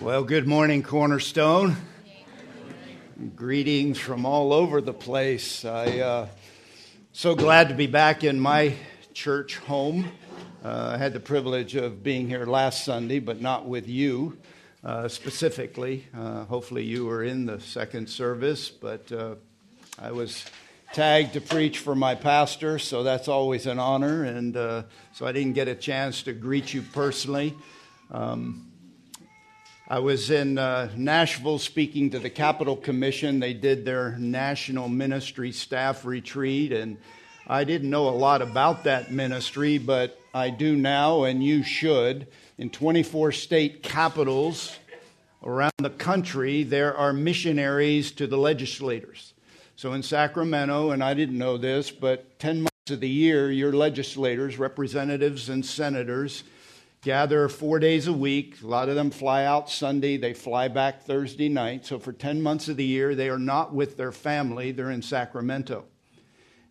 Well, good morning, Cornerstone. Greetings from all over the place. I uh, so glad to be back in my church home. Uh, I had the privilege of being here last Sunday, but not with you uh, specifically. Uh, hopefully, you were in the second service, but uh, I was tagged to preach for my pastor, so that's always an honor. And uh, so I didn't get a chance to greet you personally. Um, I was in uh, Nashville speaking to the Capital Commission. They did their national ministry staff retreat, and I didn't know a lot about that ministry, but I do now, and you should. In 24 state capitals around the country, there are missionaries to the legislators. So in Sacramento, and I didn't know this, but 10 months of the year, your legislators, representatives, and senators, gather four days a week. A lot of them fly out Sunday, they fly back Thursday night. So for 10 months of the year, they are not with their family, they're in Sacramento.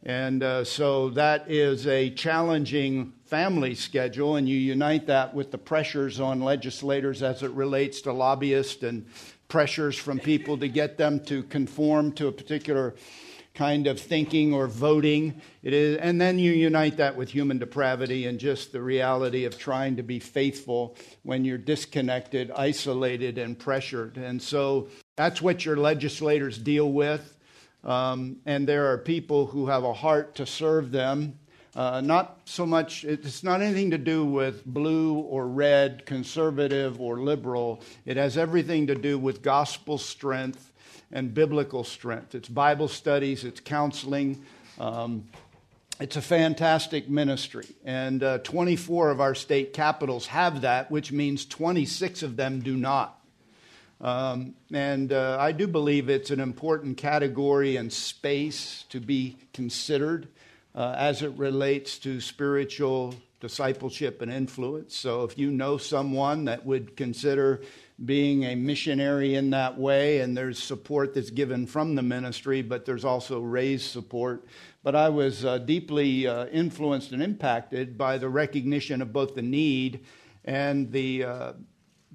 And uh, so that is a challenging family schedule, and you unite that with the pressures on legislators as it relates to lobbyists and pressures from people to get them to conform to a particular kind of thinking or voting. It is, and then you unite that with human depravity and just the reality of trying to be faithful when you're disconnected, isolated, and pressured. And so that's what your legislators deal with. Um, and there are people who have a heart to serve them. Uh, not so much, it's not anything to do with blue or red, conservative or liberal. It has everything to do with gospel strength and biblical strength. It's Bible studies, it's counseling. Um, it's a fantastic ministry. And uh, 24 of our state capitals have that, which means 26 of them do not. Um, and uh, I do believe it's an important category and space to be considered uh, as it relates to spiritual discipleship and influence. So if you know someone that would consider being a missionary in that way, and there's support that's given from the ministry, but there's also raised support. But I was uh, deeply uh, influenced and impacted by the recognition of both the need and the, uh,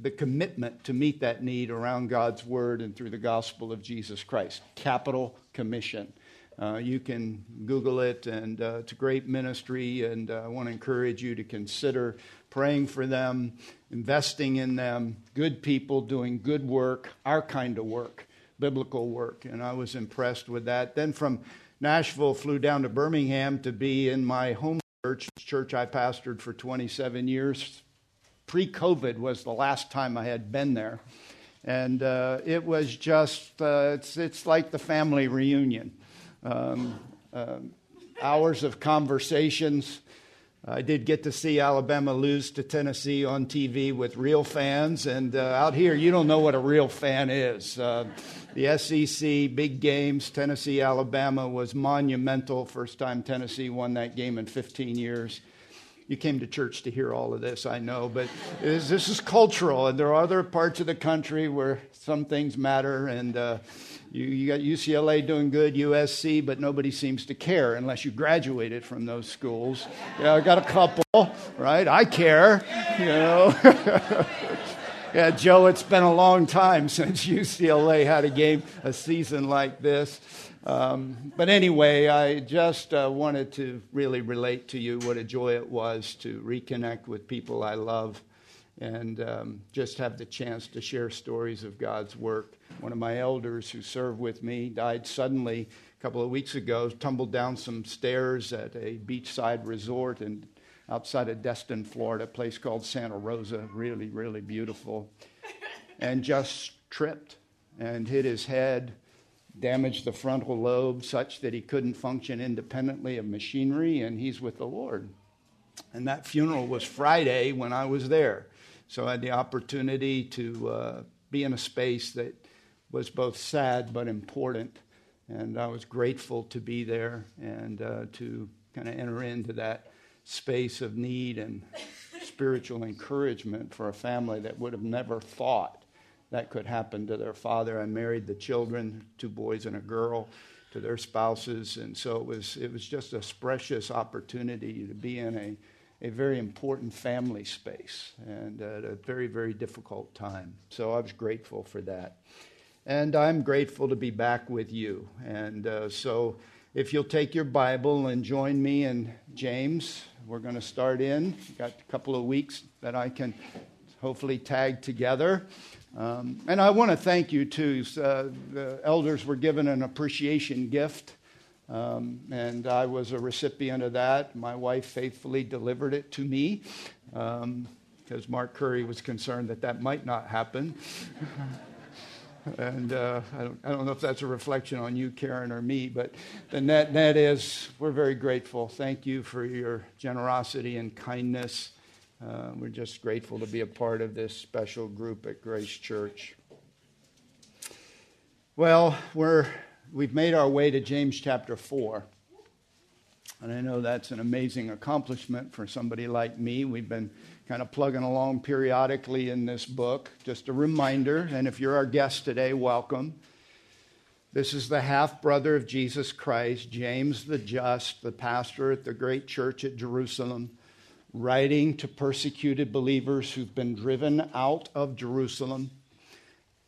the commitment to meet that need around God's Word and through the gospel of Jesus Christ. Capital Commission. Uh, you can Google it, and uh, it's a great ministry, and uh, I want to encourage you to consider praying for them, investing in them, good people doing good work, our kind of work, biblical work. And I was impressed with that. Then from Nashville, flew down to Birmingham to be in my home church, church I pastored for 27 years. Pre COVID was the last time I had been there. And uh, it was just, uh, it's, it's like the family reunion. Um, uh, hours of conversations I did get to see Alabama lose to Tennessee on TV with real fans, and uh, out here, you don't know what a real fan is. Uh, the SEC, big games, Tennessee, Alabama was monumental. First time Tennessee won that game in 15 years. You came to church to hear all of this, I know, but this is cultural, and there are other parts of the country where some things matter, and uh, you, you got UCLA doing good, USC, but nobody seems to care unless you graduated from those schools. Yeah, I got a couple, right? I care, you know. yeah, Joe, it's been a long time since UCLA had a game, a season like this. Um, but anyway, I just uh, wanted to really relate to you what a joy it was to reconnect with people I love and um, just have the chance to share stories of God's work. One of my elders who served with me died suddenly a couple of weeks ago, tumbled down some stairs at a beachside resort and outside of Destin, Florida, a place called Santa Rosa, really, really beautiful, and just tripped and hit his head, damaged the frontal lobe such that he couldn't function independently of machinery, and he's with the Lord. And that funeral was Friday when I was there. So I had the opportunity to uh, be in a space that was both sad but important. And I was grateful to be there and uh, to kind of enter into that space of need and spiritual encouragement for a family that would have never thought that could happen to their father. I married the children, two boys and a girl, to their spouses, and so it was it was just a precious opportunity to be in a a very important family space and at a very, very difficult time. So I was grateful for that. And I'm grateful to be back with you. And uh, so if you'll take your Bible and join me in James, we're going to start in. Got a couple of weeks that I can hopefully tag together. Um, and I want to thank you too. Uh, the elders were given an appreciation gift um, and I was a recipient of that. My wife faithfully delivered it to me because um, Mark Curry was concerned that that might not happen. and uh, I, don't, I, don't, know if that's a reflection on you, Karen, or me, but the net, net is we're very grateful. Thank you for your generosity and kindness. Uh, we're just grateful to be a part of this special group at Grace Church. Well, we're we've made our way to James chapter 4. And I know that's an amazing accomplishment for somebody like me. We've been kind of plugging along periodically in this book. Just a reminder, and if you're our guest today, welcome. This is the half brother of Jesus Christ, James the Just, the pastor at the great church at Jerusalem, writing to persecuted believers who've been driven out of Jerusalem.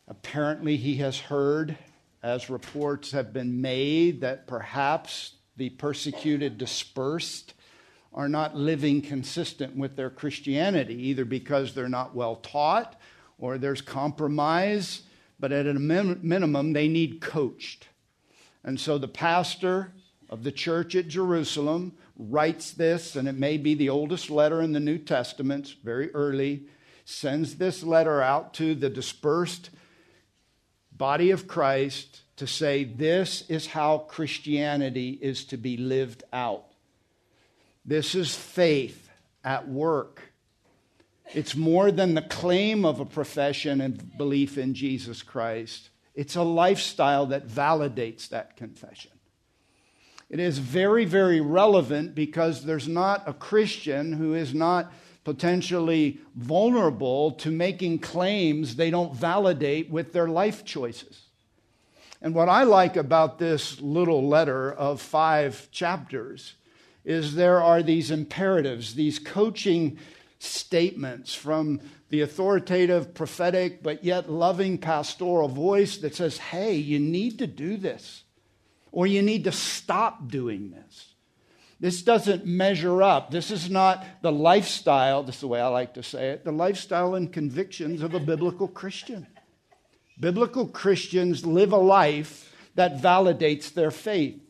Apparently, he has heard as reports have been made that perhaps the persecuted dispersed are not living consistent with their Christianity, either because they're not well taught or there's compromise, but at a minimum, they need coached. And so the pastor of the church at Jerusalem writes this, and it may be the oldest letter in the New Testament, very early, sends this letter out to the dispersed body of Christ to say this is how Christianity is to be lived out. This is faith at work. It's more than the claim of a profession and belief in Jesus Christ. It's a lifestyle that validates that confession. It is very, very relevant because there's not a Christian who is not potentially vulnerable to making claims they don't validate with their life choices. And what I like about this little letter of five chapters is there are these imperatives, these coaching statements from the authoritative, prophetic, but yet loving pastoral voice that says, hey, you need to do this, or you need to stop doing this. This doesn't measure up. This is not the lifestyle, this is the way I like to say it, the lifestyle and convictions of a biblical Christian. Biblical Christians live a life that validates their faith.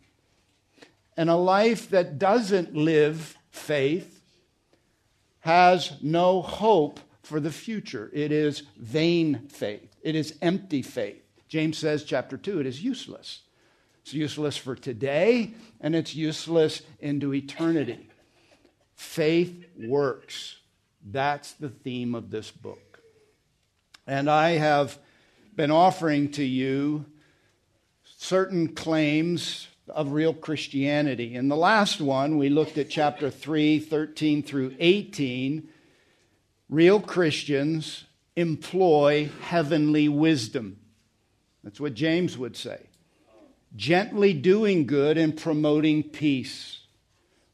And a life that doesn't live faith has no hope for the future. It is vain faith, it is empty faith. James says, chapter 2, it is useless. It's useless for today, and it's useless into eternity. Faith works. That's the theme of this book. And I have been offering to you certain claims of real Christianity. In the last one, we looked at chapter 3, 13 through 18. Real Christians employ heavenly wisdom. That's what James would say gently doing good and promoting peace.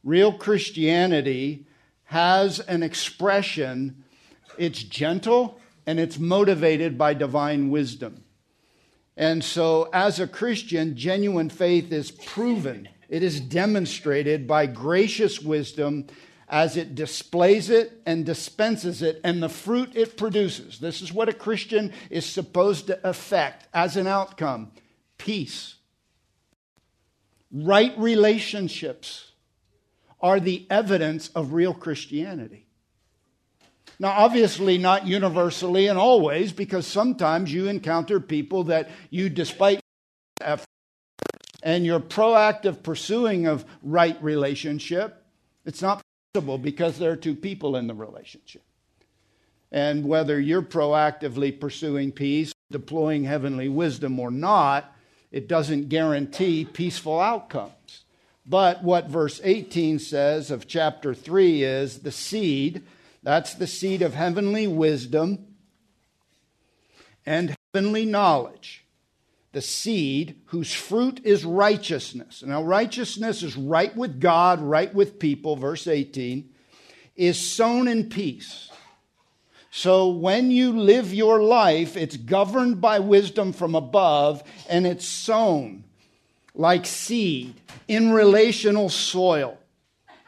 Real Christianity has an expression, it's gentle and it's motivated by divine wisdom. And so, as a Christian, genuine faith is proven, it is demonstrated by gracious wisdom as it displays it and dispenses it and the fruit it produces. This is what a Christian is supposed to effect as an outcome peace right relationships are the evidence of real Christianity. Now, obviously, not universally and always, because sometimes you encounter people that you, despite effort and your proactive pursuing of right relationship, it's not possible because there are two people in the relationship. And whether you're proactively pursuing peace, deploying heavenly wisdom or not, it doesn't guarantee peaceful outcomes. But what verse 18 says of chapter 3 is the seed, that's the seed of heavenly wisdom and heavenly knowledge. The seed whose fruit is righteousness. Now, righteousness is right with God, right with people, verse 18 is sown in peace. So when you live your life, it's governed by wisdom from above and it's sown like seed in relational soil.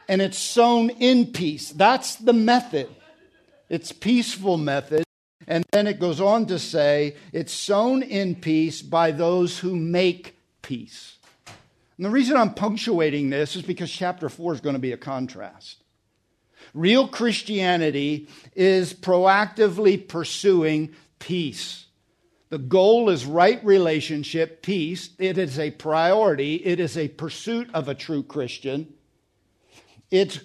And it's sown in peace. That's the method. It's peaceful method. And then it goes on to say, it's sown in peace by those who make peace. And the reason I'm punctuating this is because chapter 4 is going to be a contrast. Real Christianity is proactively pursuing peace. The goal is right relationship, peace. It is a priority. It is a pursuit of a true Christian. It's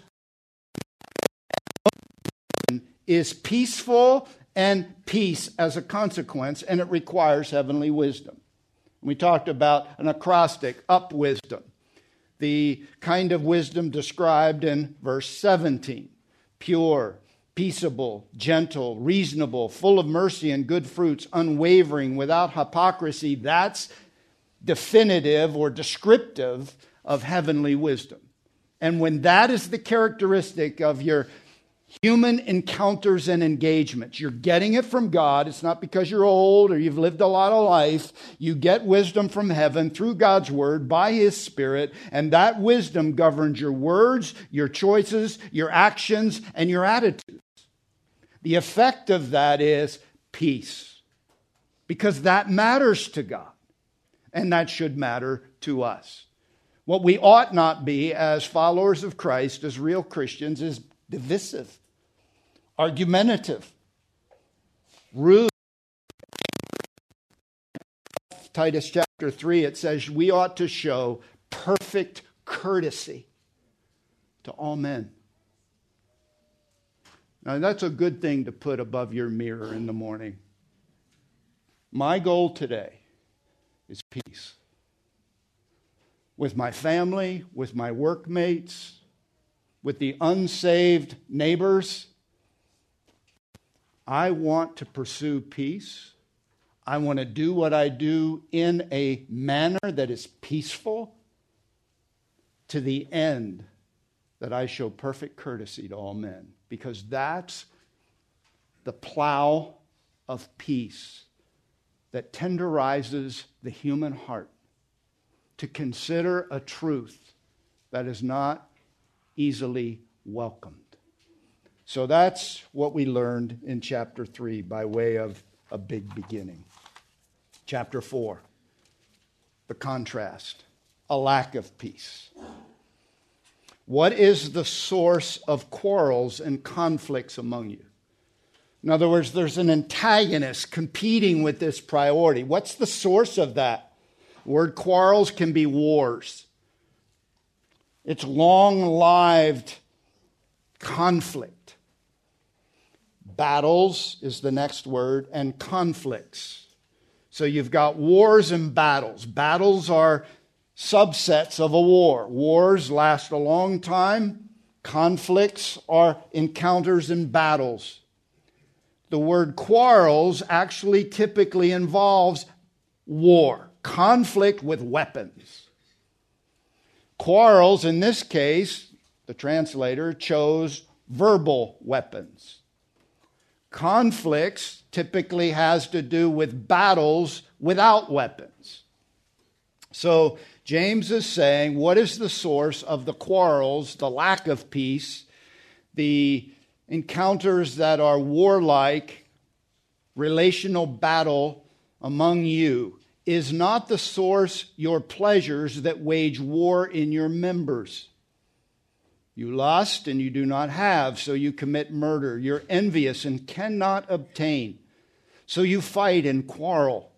is peaceful and peace as a consequence, and it requires heavenly wisdom. We talked about an acrostic, up wisdom, the kind of wisdom described in verse 17 pure, peaceable, gentle, reasonable, full of mercy and good fruits, unwavering, without hypocrisy. That's definitive or descriptive of heavenly wisdom. And when that is the characteristic of your human encounters and engagements. You're getting it from God. It's not because you're old or you've lived a lot of life. You get wisdom from heaven through God's word by his spirit, and that wisdom governs your words, your choices, your actions, and your attitudes. The effect of that is peace, because that matters to God, and that should matter to us. What we ought not be as followers of Christ, as real Christians, is divisive, argumentative, rude. Titus chapter 3, it says we ought to show perfect courtesy to all men. Now, that's a good thing to put above your mirror in the morning. My goal today is peace with my family, with my workmates, with the unsaved neighbors. I want to pursue peace. I want to do what I do in a manner that is peaceful to the end that I show perfect courtesy to all men, because that's the plow of peace that tenderizes the human heart to consider a truth that is not easily welcomed. So that's what we learned in chapter 3 by way of a big beginning. Chapter 4, the contrast, a lack of peace. What is the source of quarrels and conflicts among you? In other words, there's an antagonist competing with this priority. What's the source of that? Word quarrels can be wars. It's long lived conflict. Battles is the next word, and conflicts. So you've got wars and battles. Battles are subsets of a war. Wars last a long time, conflicts are encounters and battles. The word quarrels actually typically involves war, conflict with weapons. Quarrels, in this case, the translator chose verbal weapons. Conflicts typically has to do with battles without weapons. So James is saying, what is the source of the quarrels, the lack of peace, the encounters that are warlike, relational battle among you? Is not the source your pleasures that wage war in your members. You lust and you do not have, so you commit murder. You're envious and cannot obtain, so you fight and quarrel.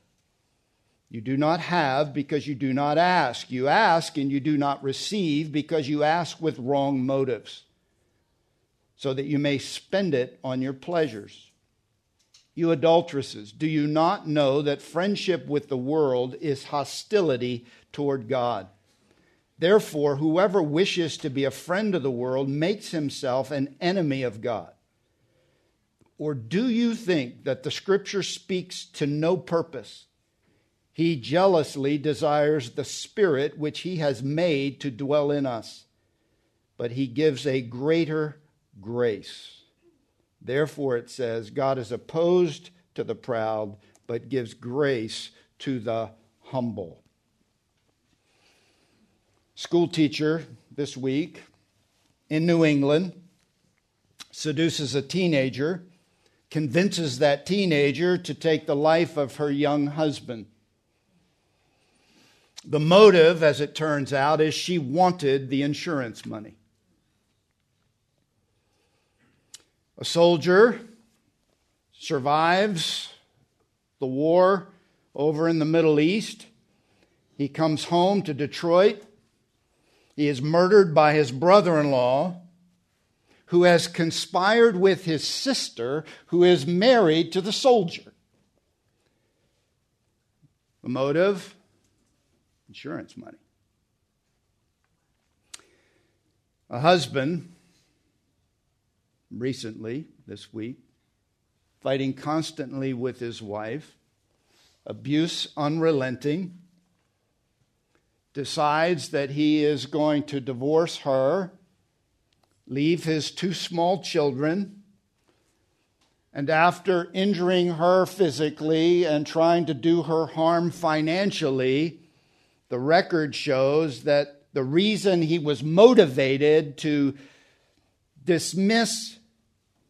You do not have because you do not ask. You ask and you do not receive because you ask with wrong motives, so that you may spend it on your pleasures. You adulteresses, do you not know that friendship with the world is hostility toward God? Therefore, whoever wishes to be a friend of the world makes himself an enemy of God. Or do you think that the scripture speaks to no purpose? He jealously desires the spirit which he has made to dwell in us, but he gives a greater grace. Therefore, it says, God is opposed to the proud, but gives grace to the humble. School teacher this week in New England seduces a teenager, convinces that teenager to take the life of her young husband. The motive, as it turns out, is she wanted the insurance money. A soldier survives the war over in the Middle East. He comes home to Detroit. He is murdered by his brother in law, who has conspired with his sister, who is married to the soldier. The motive insurance money. A husband recently, this week, fighting constantly with his wife, abuse unrelenting, decides that he is going to divorce her, leave his two small children, and after injuring her physically and trying to do her harm financially, the record shows that the reason he was motivated to dismiss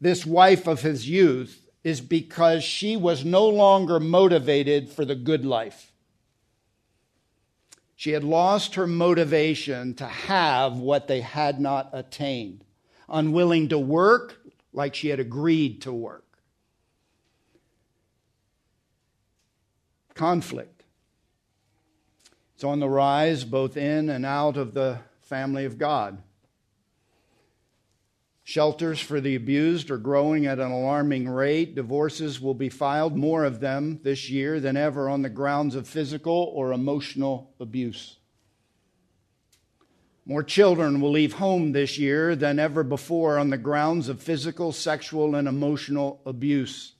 this wife of his youth is because she was no longer motivated for the good life. She had lost her motivation to have what they had not attained, unwilling to work like she had agreed to work. Conflict. It's on the rise both in and out of the family of God. Shelters for the abused are growing at an alarming rate. Divorces will be filed, more of them this year than ever, on the grounds of physical or emotional abuse. More children will leave home this year than ever before on the grounds of physical, sexual, and emotional abuse.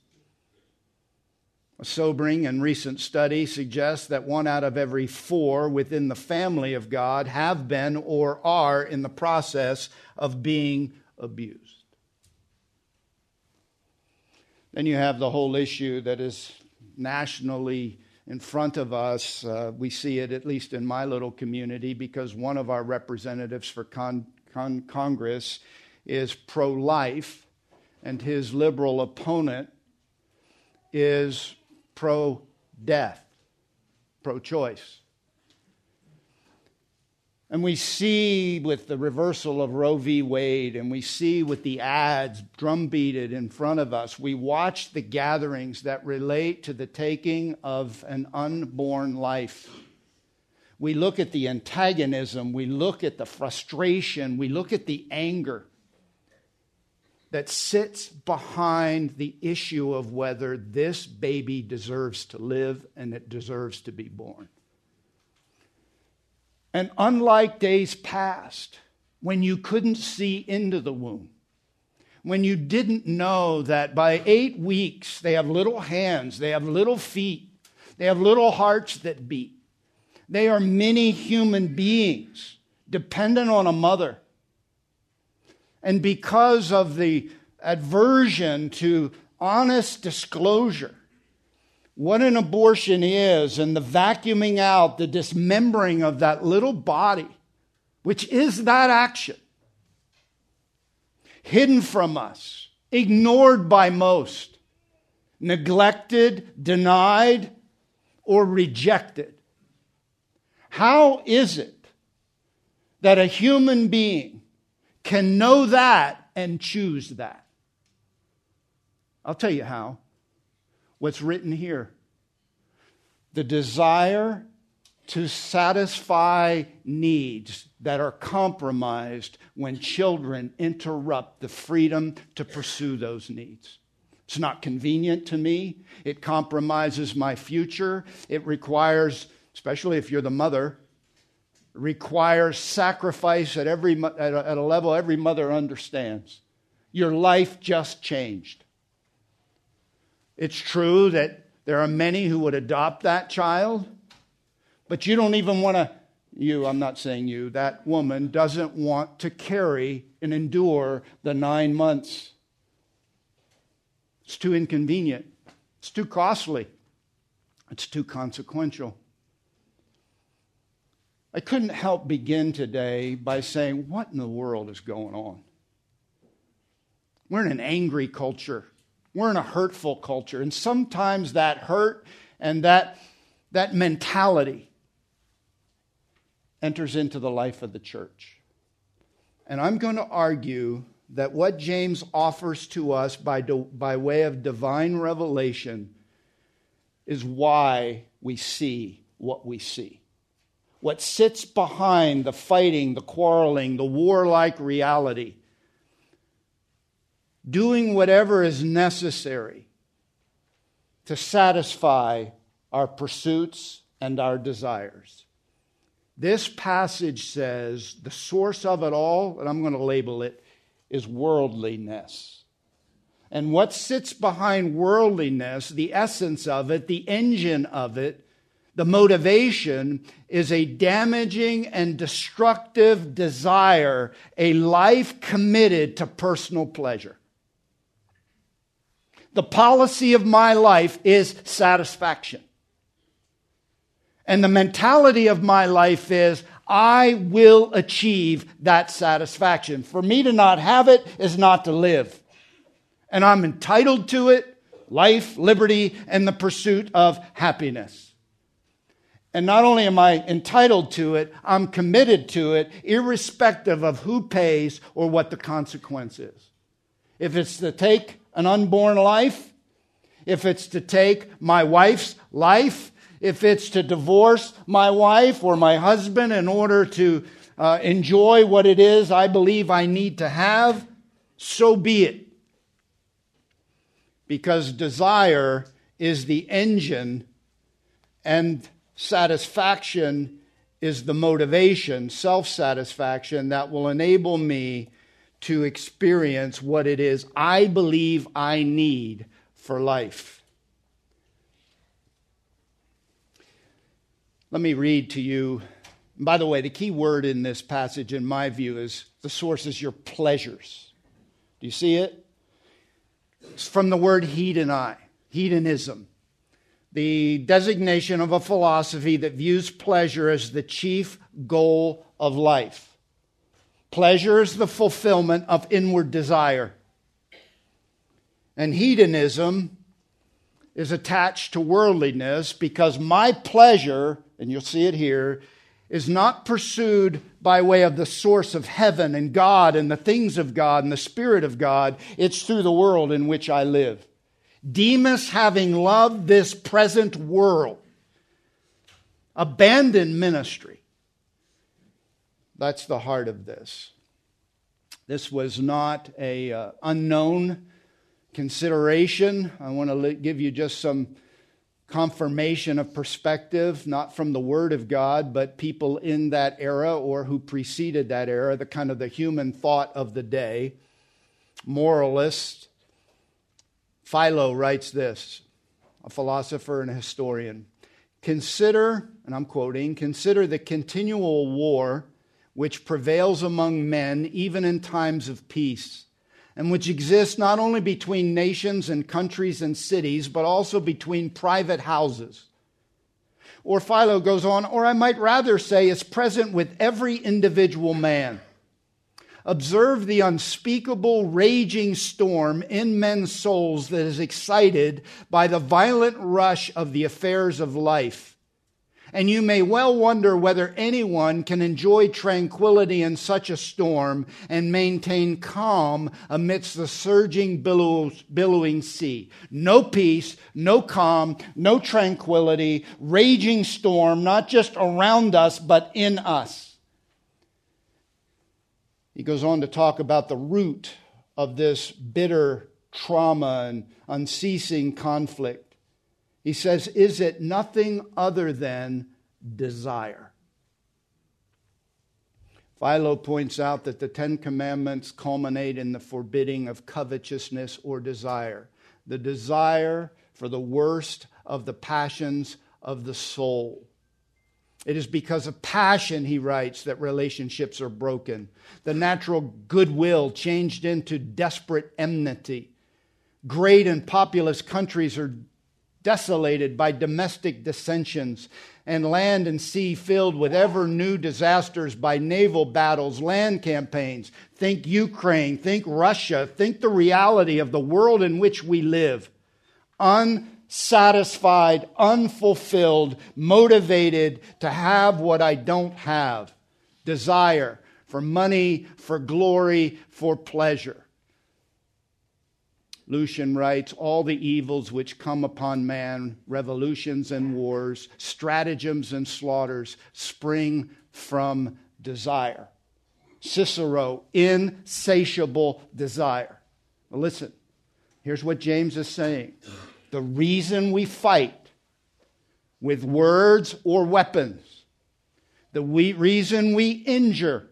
A sobering and recent study suggests that one out of every four within the family of God have been or are in the process of being abused. Then you have the whole issue that is nationally in front of us. Uh, we see it, at least in my little community, because one of our representatives for con- con- Congress is pro life, and his liberal opponent is pro death, pro choice. And we see with the reversal of Roe v. Wade, and we see with the ads drumbeated in front of us, we watch the gatherings that relate to the taking of an unborn life. We look at the antagonism, we look at the frustration, we look at the anger that sits behind the issue of whether this baby deserves to live and it deserves to be born. And unlike days past, when you couldn't see into the womb, when you didn't know that by eight weeks they have little hands, they have little feet, they have little hearts that beat. They are many human beings dependent on a mother. And because of the aversion to honest disclosure, what an abortion is and the vacuuming out, the dismembering of that little body, which is that action, hidden from us, ignored by most, neglected, denied, or rejected. How is it that a human being can know that and choose that? I'll tell you how what's written here the desire to satisfy needs that are compromised when children interrupt the freedom to pursue those needs. It's not convenient to me. It compromises my future. It requires, especially if you're the mother, requires sacrifice at, every, at a, at a level every mother understands. Your life just changed. It's true that there are many who would adopt that child, but you don't even want to you, I'm not saying you, that woman doesn't want to carry and endure the nine months. It's too inconvenient, it's too costly, it's too consequential. I couldn't help begin today by saying, What in the world is going on? We're in an angry culture. We're in a hurtful culture. And sometimes that hurt and that, that mentality enters into the life of the church. And I'm going to argue that what James offers to us by, by way of divine revelation is why we see what we see. What sits behind the fighting, the quarreling, the warlike reality. Doing whatever is necessary to satisfy our pursuits and our desires. This passage says the source of it all, and I'm going to label it, is worldliness. And what sits behind worldliness, the essence of it, the engine of it, the motivation is a damaging and destructive desire, a life committed to personal pleasure. The policy of my life is satisfaction. And the mentality of my life is, I will achieve that satisfaction. For me to not have it is not to live. And I'm entitled to it life, liberty, and the pursuit of happiness. And not only am I entitled to it, I'm committed to it, irrespective of who pays or what the consequence is. If it's to take an unborn life, if it's to take my wife's life, if it's to divorce my wife or my husband in order to uh, enjoy what it is I believe I need to have, so be it. Because desire is the engine and satisfaction is the motivation, self satisfaction, that will enable me to experience what it is I believe I need for life. Let me read to you. By the way, the key word in this passage, in my view, is the source is your pleasures. Do you see it? It's from the word hedoni, hedonism, the designation of a philosophy that views pleasure as the chief goal of life. Pleasure is the fulfillment of inward desire. And hedonism is attached to worldliness because my pleasure and you'll see it here, is not pursued by way of the source of heaven and God and the things of God and the Spirit of God. It's through the world in which I live. Demas, having loved this present world, abandoned ministry. That's the heart of this. This was not a uh, unknown consideration. I want to give you just some confirmation of perspective, not from the Word of God, but people in that era or who preceded that era, the kind of the human thought of the day. Moralist. Philo writes this, a philosopher and a historian. Consider, and I'm quoting, consider the continual war which prevails among men even in times of peace and which exists not only between nations and countries and cities, but also between private houses. Or Philo goes on, or I might rather say is present with every individual man. Observe the unspeakable raging storm in men's souls that is excited by the violent rush of the affairs of life and you may well wonder whether anyone can enjoy tranquility in such a storm and maintain calm amidst the surging, billows, billowing sea. No peace, no calm, no tranquility, raging storm, not just around us, but in us. He goes on to talk about the root of this bitter trauma and unceasing conflict. He says, Is it nothing other than desire? Philo points out that the Ten Commandments culminate in the forbidding of covetousness or desire, the desire for the worst of the passions of the soul. It is because of passion, he writes, that relationships are broken. The natural goodwill changed into desperate enmity. Great and populous countries are desolated by domestic dissensions, and land and sea filled with ever new disasters by naval battles, land campaigns. Think Ukraine, think Russia, think the reality of the world in which we live. Unsatisfied, unfulfilled, motivated to have what I don't have. Desire for money, for glory, for pleasure. Lucian writes, all the evils which come upon man, revolutions and wars, stratagems and slaughters, spring from desire. Cicero, insatiable desire. Listen, here's what James is saying. The reason we fight with words or weapons, the reason we injure,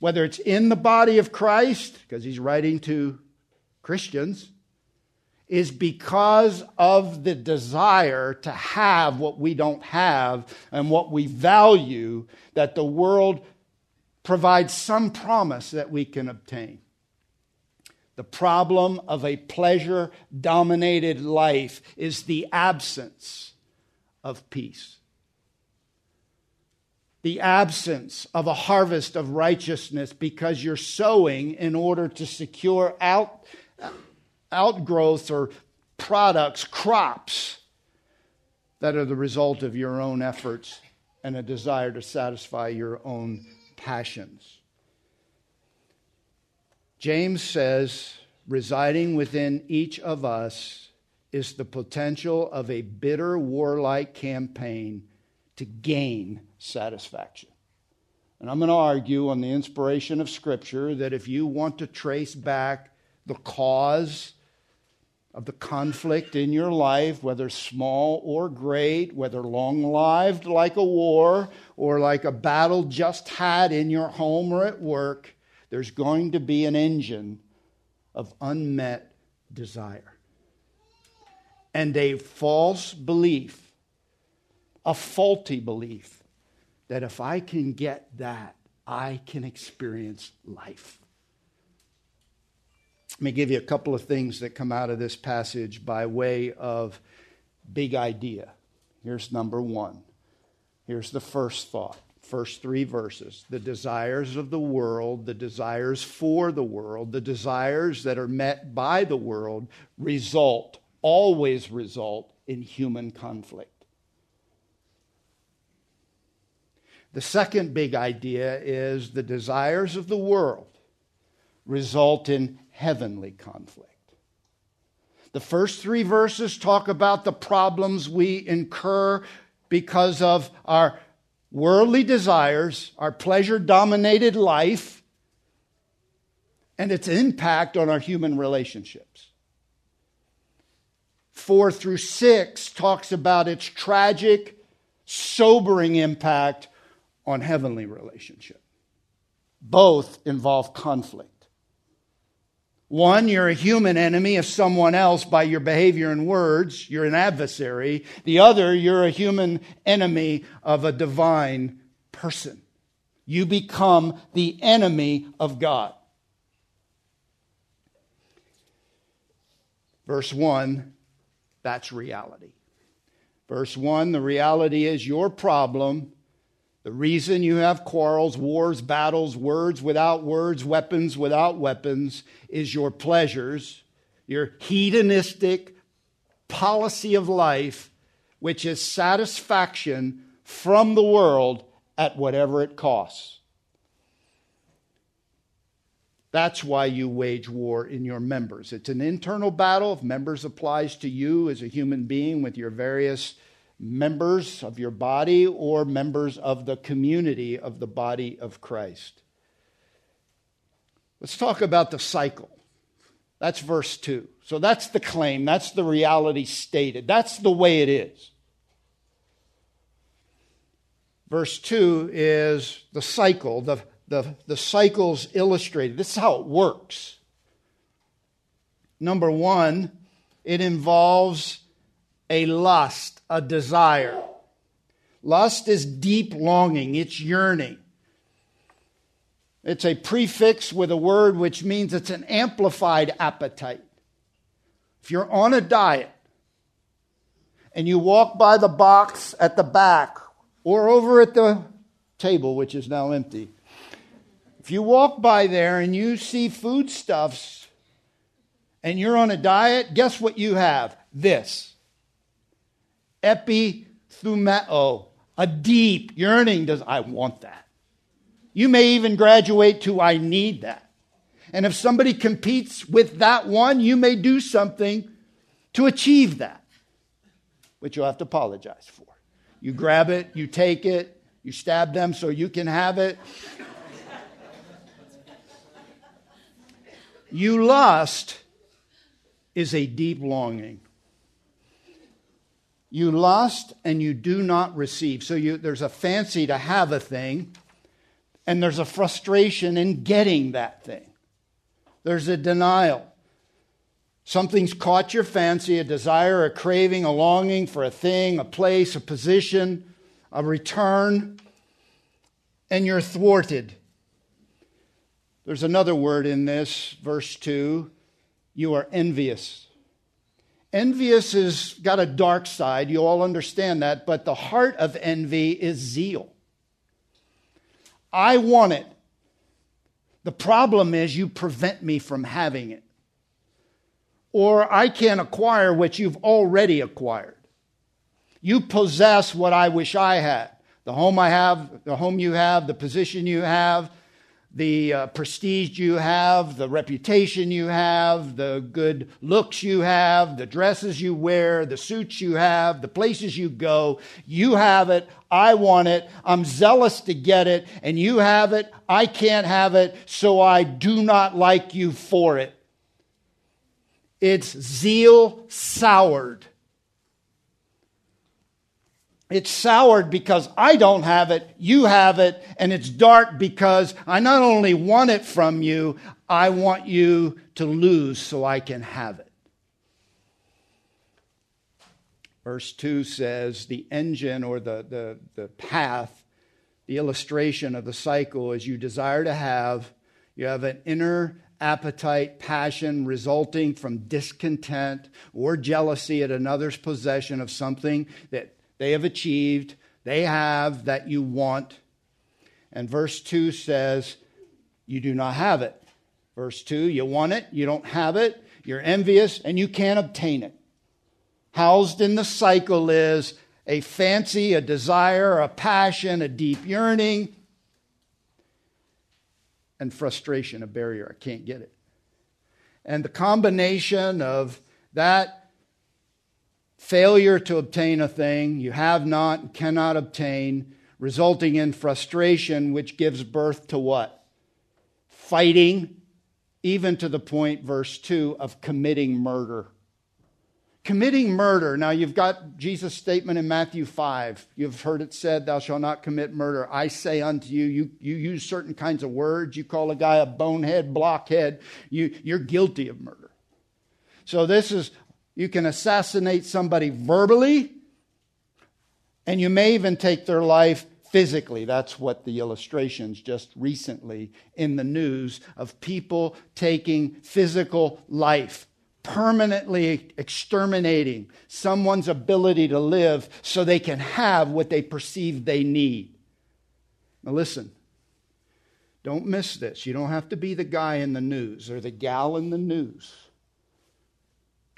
whether it's in the body of Christ, because he's writing to Christians, is because of the desire to have what we don't have and what we value that the world provides some promise that we can obtain. The problem of a pleasure dominated life is the absence of peace. The absence of a harvest of righteousness because you're sowing in order to secure out outgrowths or products, crops that are the result of your own efforts and a desire to satisfy your own passions. James says, residing within each of us is the potential of a bitter warlike campaign to gain satisfaction. And I'm going to argue on the inspiration of Scripture that if you want to trace back the cause of the conflict in your life, whether small or great, whether long lived like a war or like a battle just had in your home or at work, there's going to be an engine of unmet desire and a false belief, a faulty belief that if I can get that, I can experience life. Let me give you a couple of things that come out of this passage by way of big idea. Here's number one. Here's the first thought. First three verses. The desires of the world, the desires for the world, the desires that are met by the world result, always result, in human conflict. The second big idea is the desires of the world result in heavenly conflict. The first three verses talk about the problems we incur because of our worldly desires, our pleasure dominated life, and its impact on our human relationships. Four through six talks about its tragic, sobering impact on heavenly relationship. Both involve conflict. One, you're a human enemy of someone else by your behavior and words. You're an adversary. The other, you're a human enemy of a divine person. You become the enemy of God. Verse 1, that's reality. Verse 1, the reality is your problem the reason you have quarrels, wars, battles, words without words, weapons without weapons is your pleasures, your hedonistic policy of life, which is satisfaction from the world at whatever it costs. That's why you wage war in your members. It's an internal battle. If members applies to you as a human being with your various members of your body or members of the community of the body of Christ. Let's talk about the cycle. That's verse 2. So that's the claim, that's the reality stated, that's the way it is. Verse 2 is the cycle, the, the, the cycle's illustrated. This is how it works. Number one, it involves a lust, a desire. Lust is deep longing, it's yearning. It's a prefix with a word which means it's an amplified appetite. If you're on a diet and you walk by the box at the back or over at the table, which is now empty, if you walk by there and you see foodstuffs and you're on a diet, guess what you have? This epithumeo, a deep yearning. Does I want that? You may even graduate to I need that. And if somebody competes with that one, you may do something to achieve that, which you'll have to apologize for. You grab it, you take it, you stab them so you can have it. you lust is a deep longing. You lust and you do not receive. So you, there's a fancy to have a thing, and there's a frustration in getting that thing. There's a denial. Something's caught your fancy, a desire, a craving, a longing for a thing, a place, a position, a return, and you're thwarted. There's another word in this, verse 2 you are envious. Envious has got a dark side. You all understand that. But the heart of envy is zeal. I want it. The problem is you prevent me from having it. Or I can't acquire what you've already acquired. You possess what I wish I had. The home I have, the home you have, the position you have, the uh, prestige you have, the reputation you have, the good looks you have, the dresses you wear, the suits you have, the places you go. You have it. I want it. I'm zealous to get it. And you have it. I can't have it. So I do not like you for it. It's zeal soured. It's soured because I don't have it, you have it, and it's dark because I not only want it from you, I want you to lose so I can have it. Verse 2 says the engine or the, the, the path, the illustration of the cycle is you desire to have, you have an inner appetite, passion resulting from discontent or jealousy at another's possession of something that they have achieved, they have that you want. And verse 2 says, You do not have it. Verse 2, you want it, you don't have it, you're envious, and you can't obtain it. Housed in the cycle is a fancy, a desire, a passion, a deep yearning, and frustration, a barrier. I can't get it. And the combination of that failure to obtain a thing you have not cannot obtain, resulting in frustration, which gives birth to what? Fighting, even to the point, verse 2, of committing murder. Committing murder. Now, you've got Jesus' statement in Matthew 5. You've heard it said, Thou shalt not commit murder. I say unto you, you, you use certain kinds of words. You call a guy a bonehead, blockhead. You, you're guilty of murder. So, this is you can assassinate somebody verbally, and you may even take their life physically. That's what the illustrations just recently in the news of people taking physical life, permanently exterminating someone's ability to live so they can have what they perceive they need. Now, listen. Don't miss this. You don't have to be the guy in the news or the gal in the news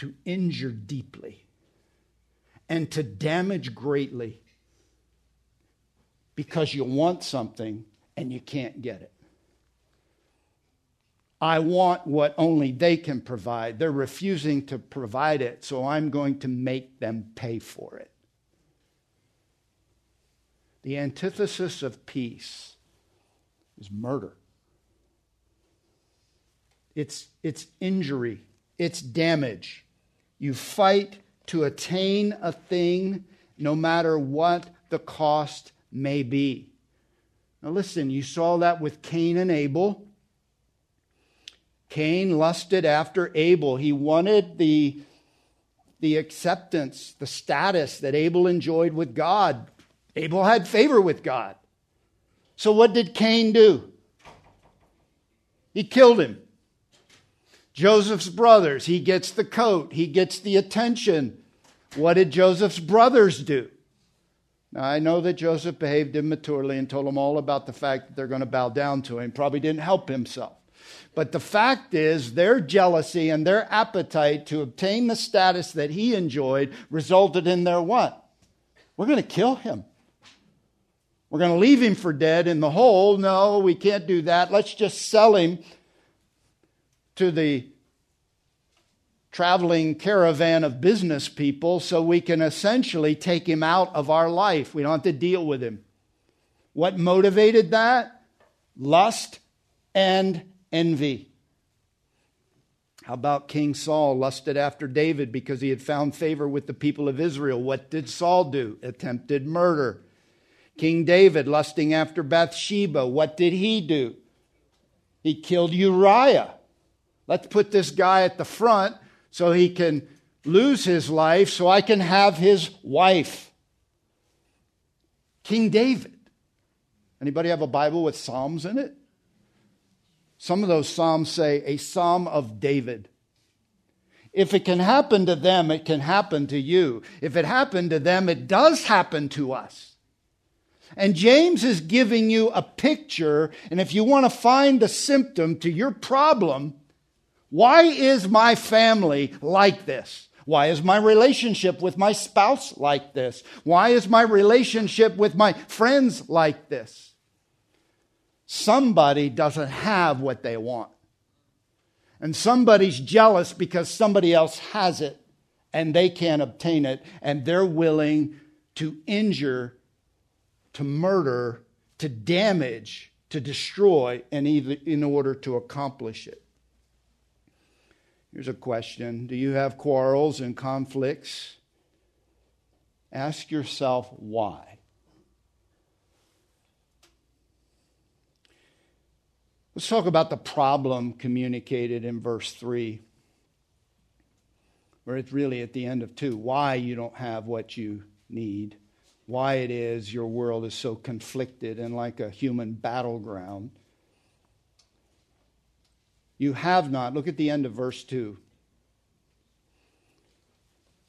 to injure deeply and to damage greatly because you want something and you can't get it. I want what only they can provide. They're refusing to provide it, so I'm going to make them pay for it. The antithesis of peace is murder. It's, it's injury, it's damage. You fight to attain a thing no matter what the cost may be. Now, listen, you saw that with Cain and Abel. Cain lusted after Abel. He wanted the, the acceptance, the status that Abel enjoyed with God. Abel had favor with God. So what did Cain do? He killed him. Joseph's brothers, he gets the coat, he gets the attention. What did Joseph's brothers do? Now, I know that Joseph behaved immaturely and told them all about the fact that they're going to bow down to him. Probably didn't help himself. But the fact is, their jealousy and their appetite to obtain the status that he enjoyed resulted in their what? We're going to kill him. We're going to leave him for dead in the hole. No, we can't do that. Let's just sell him to the traveling caravan of business people so we can essentially take him out of our life. We don't have to deal with him. What motivated that? Lust and envy. How about King Saul lusted after David because he had found favor with the people of Israel? What did Saul do? Attempted murder. King David lusting after Bathsheba. What did he do? He killed Uriah. Let's put this guy at the front so he can lose his life so I can have his wife. King David. Anybody have a Bible with Psalms in it? Some of those Psalms say a Psalm of David. If it can happen to them, it can happen to you. If it happened to them, it does happen to us. And James is giving you a picture, and if you want to find the symptom to your problem, why is my family like this? Why is my relationship with my spouse like this? Why is my relationship with my friends like this? Somebody doesn't have what they want. And somebody's jealous because somebody else has it and they can't obtain it, and they're willing to injure, to murder, to damage, to destroy in, order to accomplish it. Here's a question Do you have quarrels and conflicts? Ask yourself why. Let's talk about the problem communicated in verse 3, where it's really at the end of 2. Why you don't have what you need, why it is your world is so conflicted and like a human battleground. You have not. Look at the end of verse 2.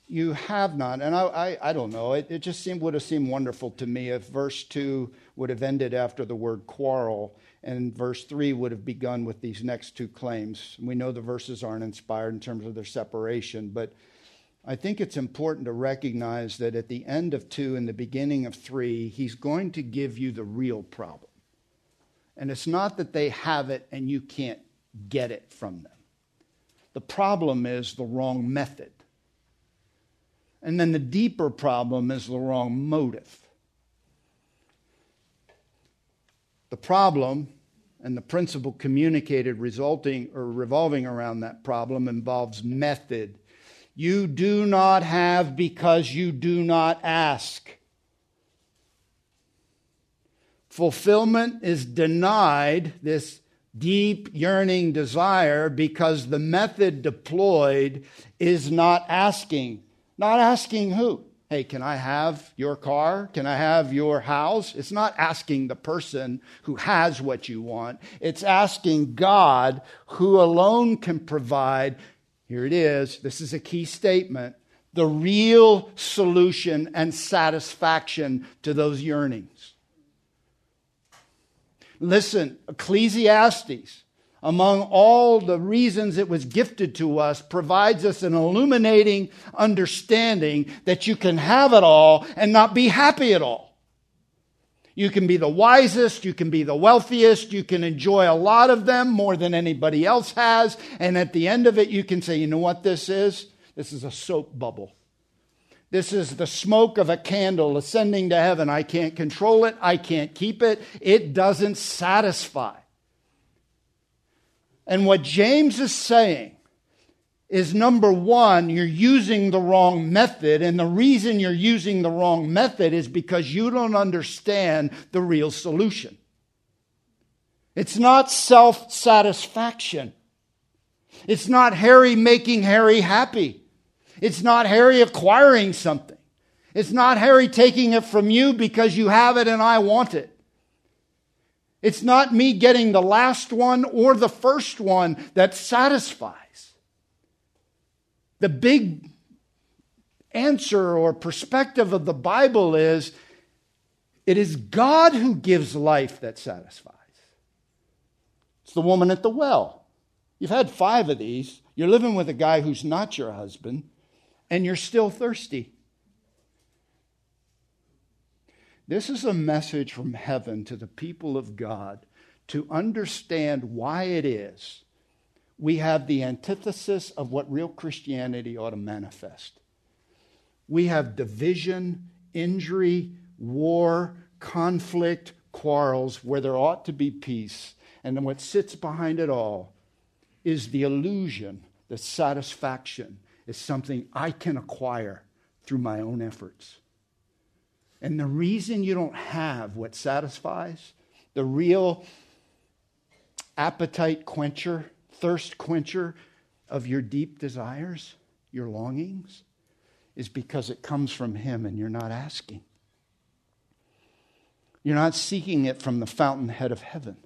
You have not. And I, I, I don't know. It, it just seemed, would have seemed wonderful to me if verse 2 would have ended after the word quarrel and verse 3 would have begun with these next two claims. We know the verses aren't inspired in terms of their separation, but I think it's important to recognize that at the end of 2 and the beginning of 3, he's going to give you the real problem. And it's not that they have it and you can't get it from them. The problem is the wrong method. And then the deeper problem is the wrong motive. The problem and the principle communicated resulting or revolving around that problem involves method. You do not have because you do not ask. Fulfillment is denied, this deep yearning desire because the method deployed is not asking. Not asking who? Hey, can I have your car? Can I have your house? It's not asking the person who has what you want. It's asking God who alone can provide. Here it is. This is a key statement. The real solution and satisfaction to those yearnings. Listen, Ecclesiastes, among all the reasons it was gifted to us, provides us an illuminating understanding that you can have it all and not be happy at all. You can be the wisest, you can be the wealthiest, you can enjoy a lot of them more than anybody else has, and at the end of it, you can say, you know what this is? This is a soap bubble. This is the smoke of a candle ascending to heaven. I can't control it. I can't keep it. It doesn't satisfy. And what James is saying is number one, you're using the wrong method. And the reason you're using the wrong method is because you don't understand the real solution. It's not self satisfaction. It's not Harry making Harry happy. It's not Harry acquiring something. It's not Harry taking it from you because you have it and I want it. It's not me getting the last one or the first one that satisfies. The big answer or perspective of the Bible is it is God who gives life that satisfies. It's the woman at the well. You've had five of these. You're living with a guy who's not your husband, and you're still thirsty. This is a message from heaven to the people of God to understand why it is we have the antithesis of what real Christianity ought to manifest. We have division, injury, war, conflict, quarrels where there ought to be peace. And then what sits behind it all is the illusion the satisfaction is something I can acquire through my own efforts. And the reason you don't have what satisfies, the real appetite quencher, thirst quencher of your deep desires, your longings, is because it comes from Him and you're not asking. You're not seeking it from the fountainhead of heaven.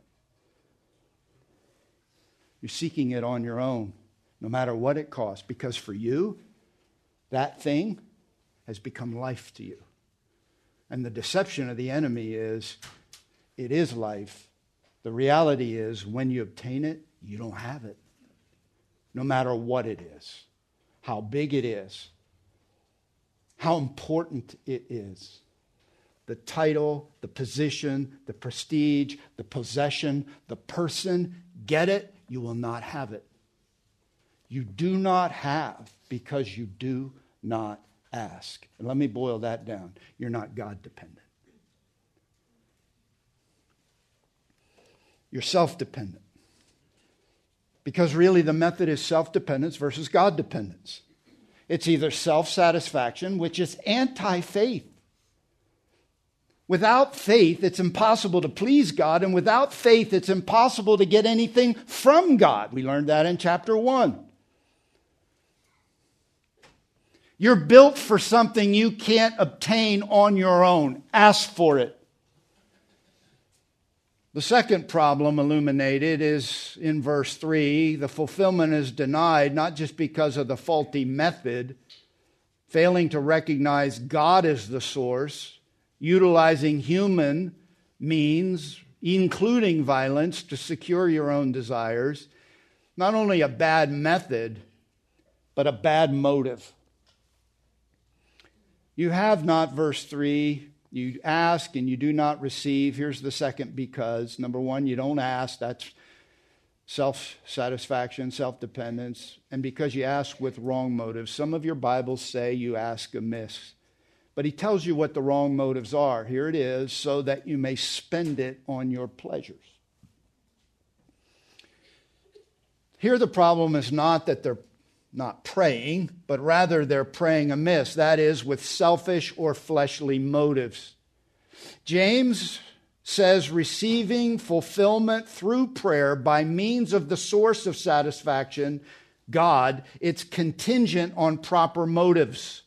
You're seeking it on your own, no matter what it costs, because for you, that thing has become life to you. And the deception of the enemy is it is life. The reality is when you obtain it, you don't have it. No matter what it is, how big it is, how important it is. The title, the position, the prestige, the possession, the person, get it, you will not have it. You do not have because you do not ask. And let me boil that down. You're not God dependent. You're self dependent. Because really, the method is self dependence versus God dependence. It's either self satisfaction, which is anti faith. Without faith, it's impossible to please God, and without faith, it's impossible to get anything from God. We learned that in chapter 1. You're built for something you can't obtain on your own. Ask for it. The second problem illuminated is in verse 3 the fulfillment is denied not just because of the faulty method, failing to recognize God as the source, utilizing human means, including violence, to secure your own desires. Not only a bad method, but a bad motive. You have not, verse 3, you ask and you do not receive. Here's the second because. Number one, you don't ask. That's self satisfaction, self dependence. And because you ask with wrong motives. Some of your Bibles say you ask amiss. But he tells you what the wrong motives are. Here it is so that you may spend it on your pleasures. Here, the problem is not that they're not praying, but rather they're praying amiss, that is, with selfish or fleshly motives. James says receiving fulfillment through prayer by means of the source of satisfaction, God, it's contingent on proper motives.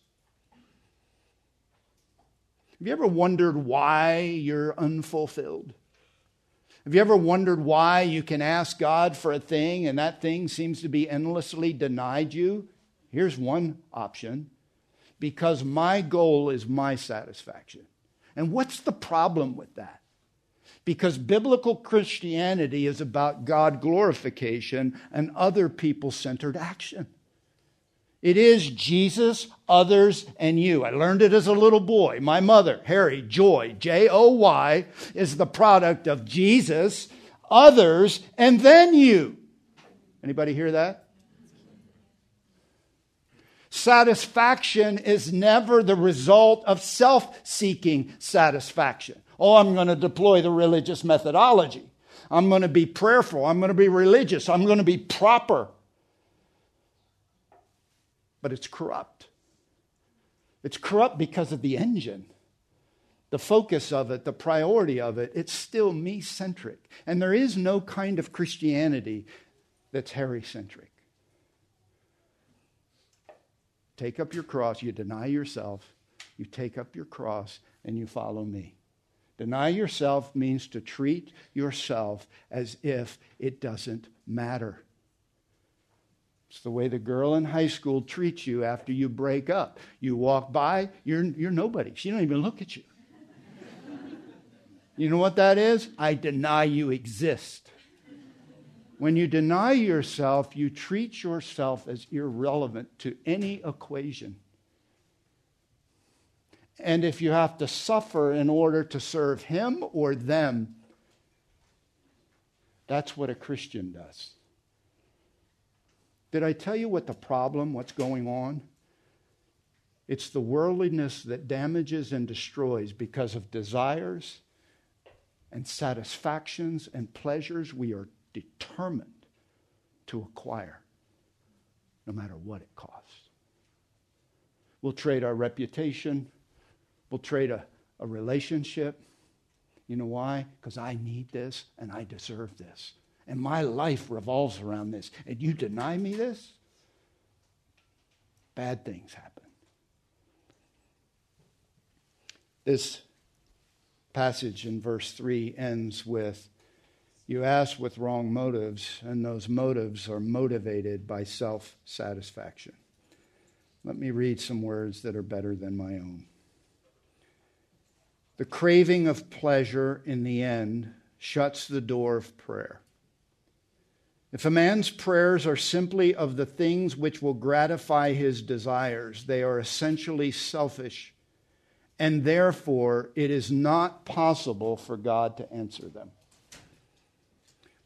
Have you ever wondered why you're unfulfilled? Have you ever wondered why you can ask God for a thing and that thing seems to be endlessly denied you? Here's one option because my goal is my satisfaction. And what's the problem with that? Because biblical Christianity is about God glorification and other people centered action. It is Jesus, others, and you. I learned it as a little boy. My mother, Harry Joy, J O Y, is the product of Jesus, others, and then you. Anybody hear that? Satisfaction is never the result of self seeking satisfaction. Oh, I'm going to deploy the religious methodology. I'm going to be prayerful. I'm going to be religious. I'm going to be proper but it's corrupt. It's corrupt because of the engine, the focus of it, the priority of it. It's still me centric. And there is no kind of Christianity that's Harry centric. Take up your cross, you deny yourself, you take up your cross and you follow me. Deny yourself means to treat yourself as if it doesn't matter. It's the way the girl in high school treats you after you break up. You walk by, you're, you're nobody. She don't even look at you. you know what that is? I deny you exist. When you deny yourself, you treat yourself as irrelevant to any equation. And if you have to suffer in order to serve him or them, that's what a Christian does. Did I tell you what the problem, what's going on? It's the worldliness that damages and destroys because of desires and satisfactions and pleasures we are determined to acquire, no matter what it costs. We'll trade our reputation, we'll trade a, a relationship. You know why? Because I need this and I deserve this and my life revolves around this, and you deny me this, bad things happen. This passage in verse 3 ends with You ask with wrong motives, and those motives are motivated by self satisfaction. Let me read some words that are better than my own. The craving of pleasure in the end shuts the door of prayer. If a man's prayers are simply of the things which will gratify his desires, they are essentially selfish, and therefore it is not possible for God to answer them.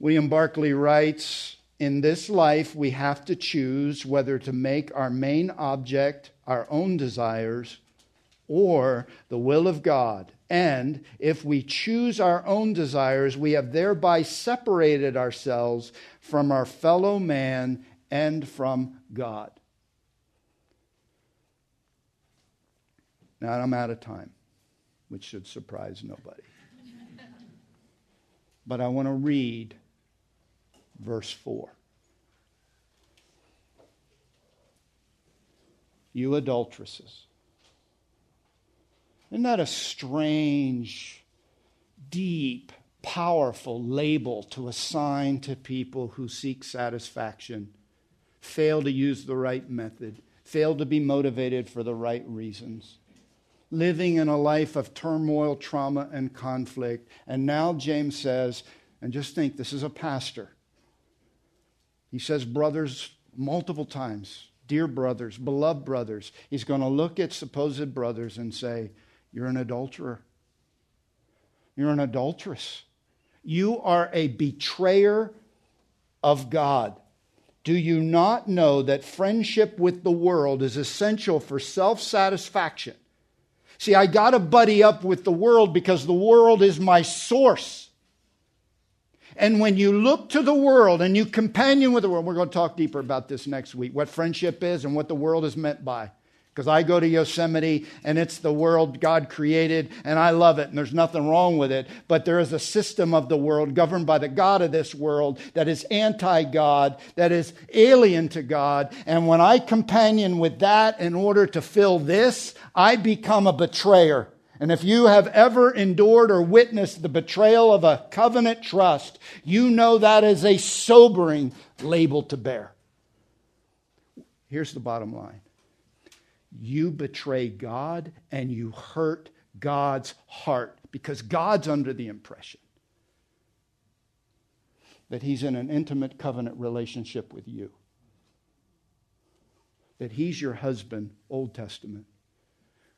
William Barclay writes In this life, we have to choose whether to make our main object our own desires or the will of God. And if we choose our own desires, we have thereby separated ourselves from our fellow man and from God. Now I'm out of time, which should surprise nobody. but I want to read verse 4. You adulteresses. Isn't that a strange, deep, powerful label to assign to people who seek satisfaction, fail to use the right method, fail to be motivated for the right reasons? Living in a life of turmoil, trauma, and conflict. And now James says, and just think this is a pastor. He says, brothers, multiple times, dear brothers, beloved brothers. He's going to look at supposed brothers and say, you're an adulterer. You're an adulteress. You are a betrayer of God. Do you not know that friendship with the world is essential for self satisfaction? See, I got to buddy up with the world because the world is my source. And when you look to the world and you companion with the world, we're going to talk deeper about this next week what friendship is and what the world is meant by. Because I go to Yosemite and it's the world God created and I love it and there's nothing wrong with it. But there is a system of the world governed by the God of this world that is anti God, that is alien to God. And when I companion with that in order to fill this, I become a betrayer. And if you have ever endured or witnessed the betrayal of a covenant trust, you know that is a sobering label to bear. Here's the bottom line you betray God and you hurt God's heart because God's under the impression that He's in an intimate covenant relationship with you, that He's your husband, Old Testament.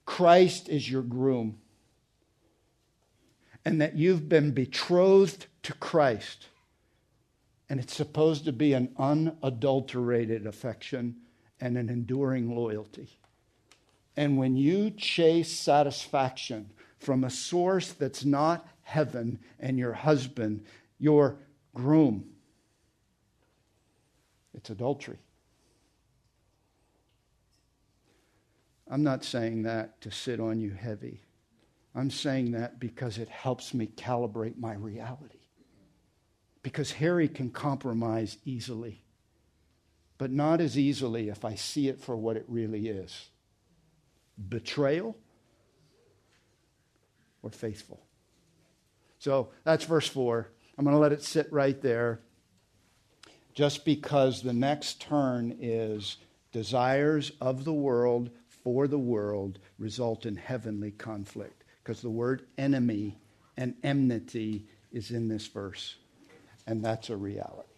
Christ is your groom, and that you've been betrothed to Christ. And it's supposed to be an unadulterated affection and an enduring loyalty. And when you chase satisfaction from a source that's not heaven and your husband, your groom, it's adultery. I'm not saying that to sit on you heavy. I'm saying that because it helps me calibrate my reality. Because Harry can compromise easily, but not as easily if I see it for what it really is betrayal or faithful. So that's verse 4. I'm going to let it sit right there just because the next turn is desires of the world for the world result in heavenly conflict. Because the word enemy and enmity is in this verse, and that's a reality.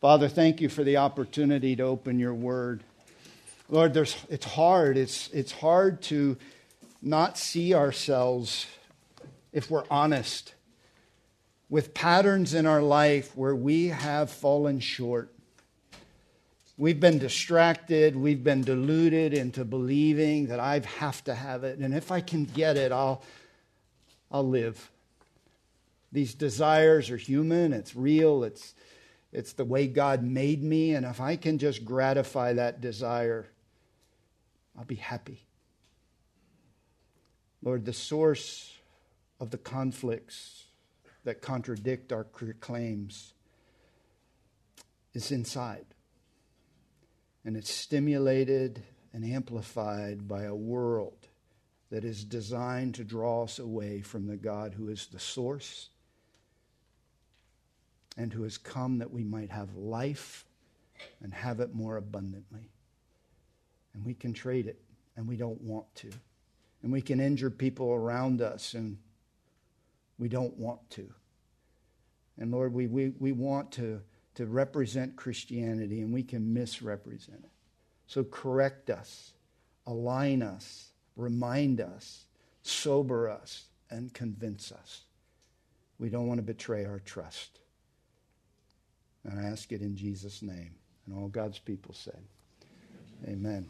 Father, thank you for the opportunity to open your word. Lord, there's, it's hard. It's, it's hard to not see ourselves, if we're honest, with patterns in our life where we have fallen short. We've been distracted. We've been deluded into believing that I have to have it. And if I can get it, I'll, I'll live. These desires are human, it's real, it's, it's the way God made me. And if I can just gratify that desire, I'll be happy. Lord, the source of the conflicts that contradict our claims is inside. And it's stimulated and amplified by a world that is designed to draw us away from the God who is the source and who has come that we might have life and have it more abundantly. And we can trade it, and we don't want to. And we can injure people around us, and we don't want to. And Lord, we, we, we want to to represent Christianity, and we can misrepresent it. So correct us, align us, remind us, sober us, and convince us. We don't want to betray our trust. And I ask it in Jesus' name. And all God's people said, Amen.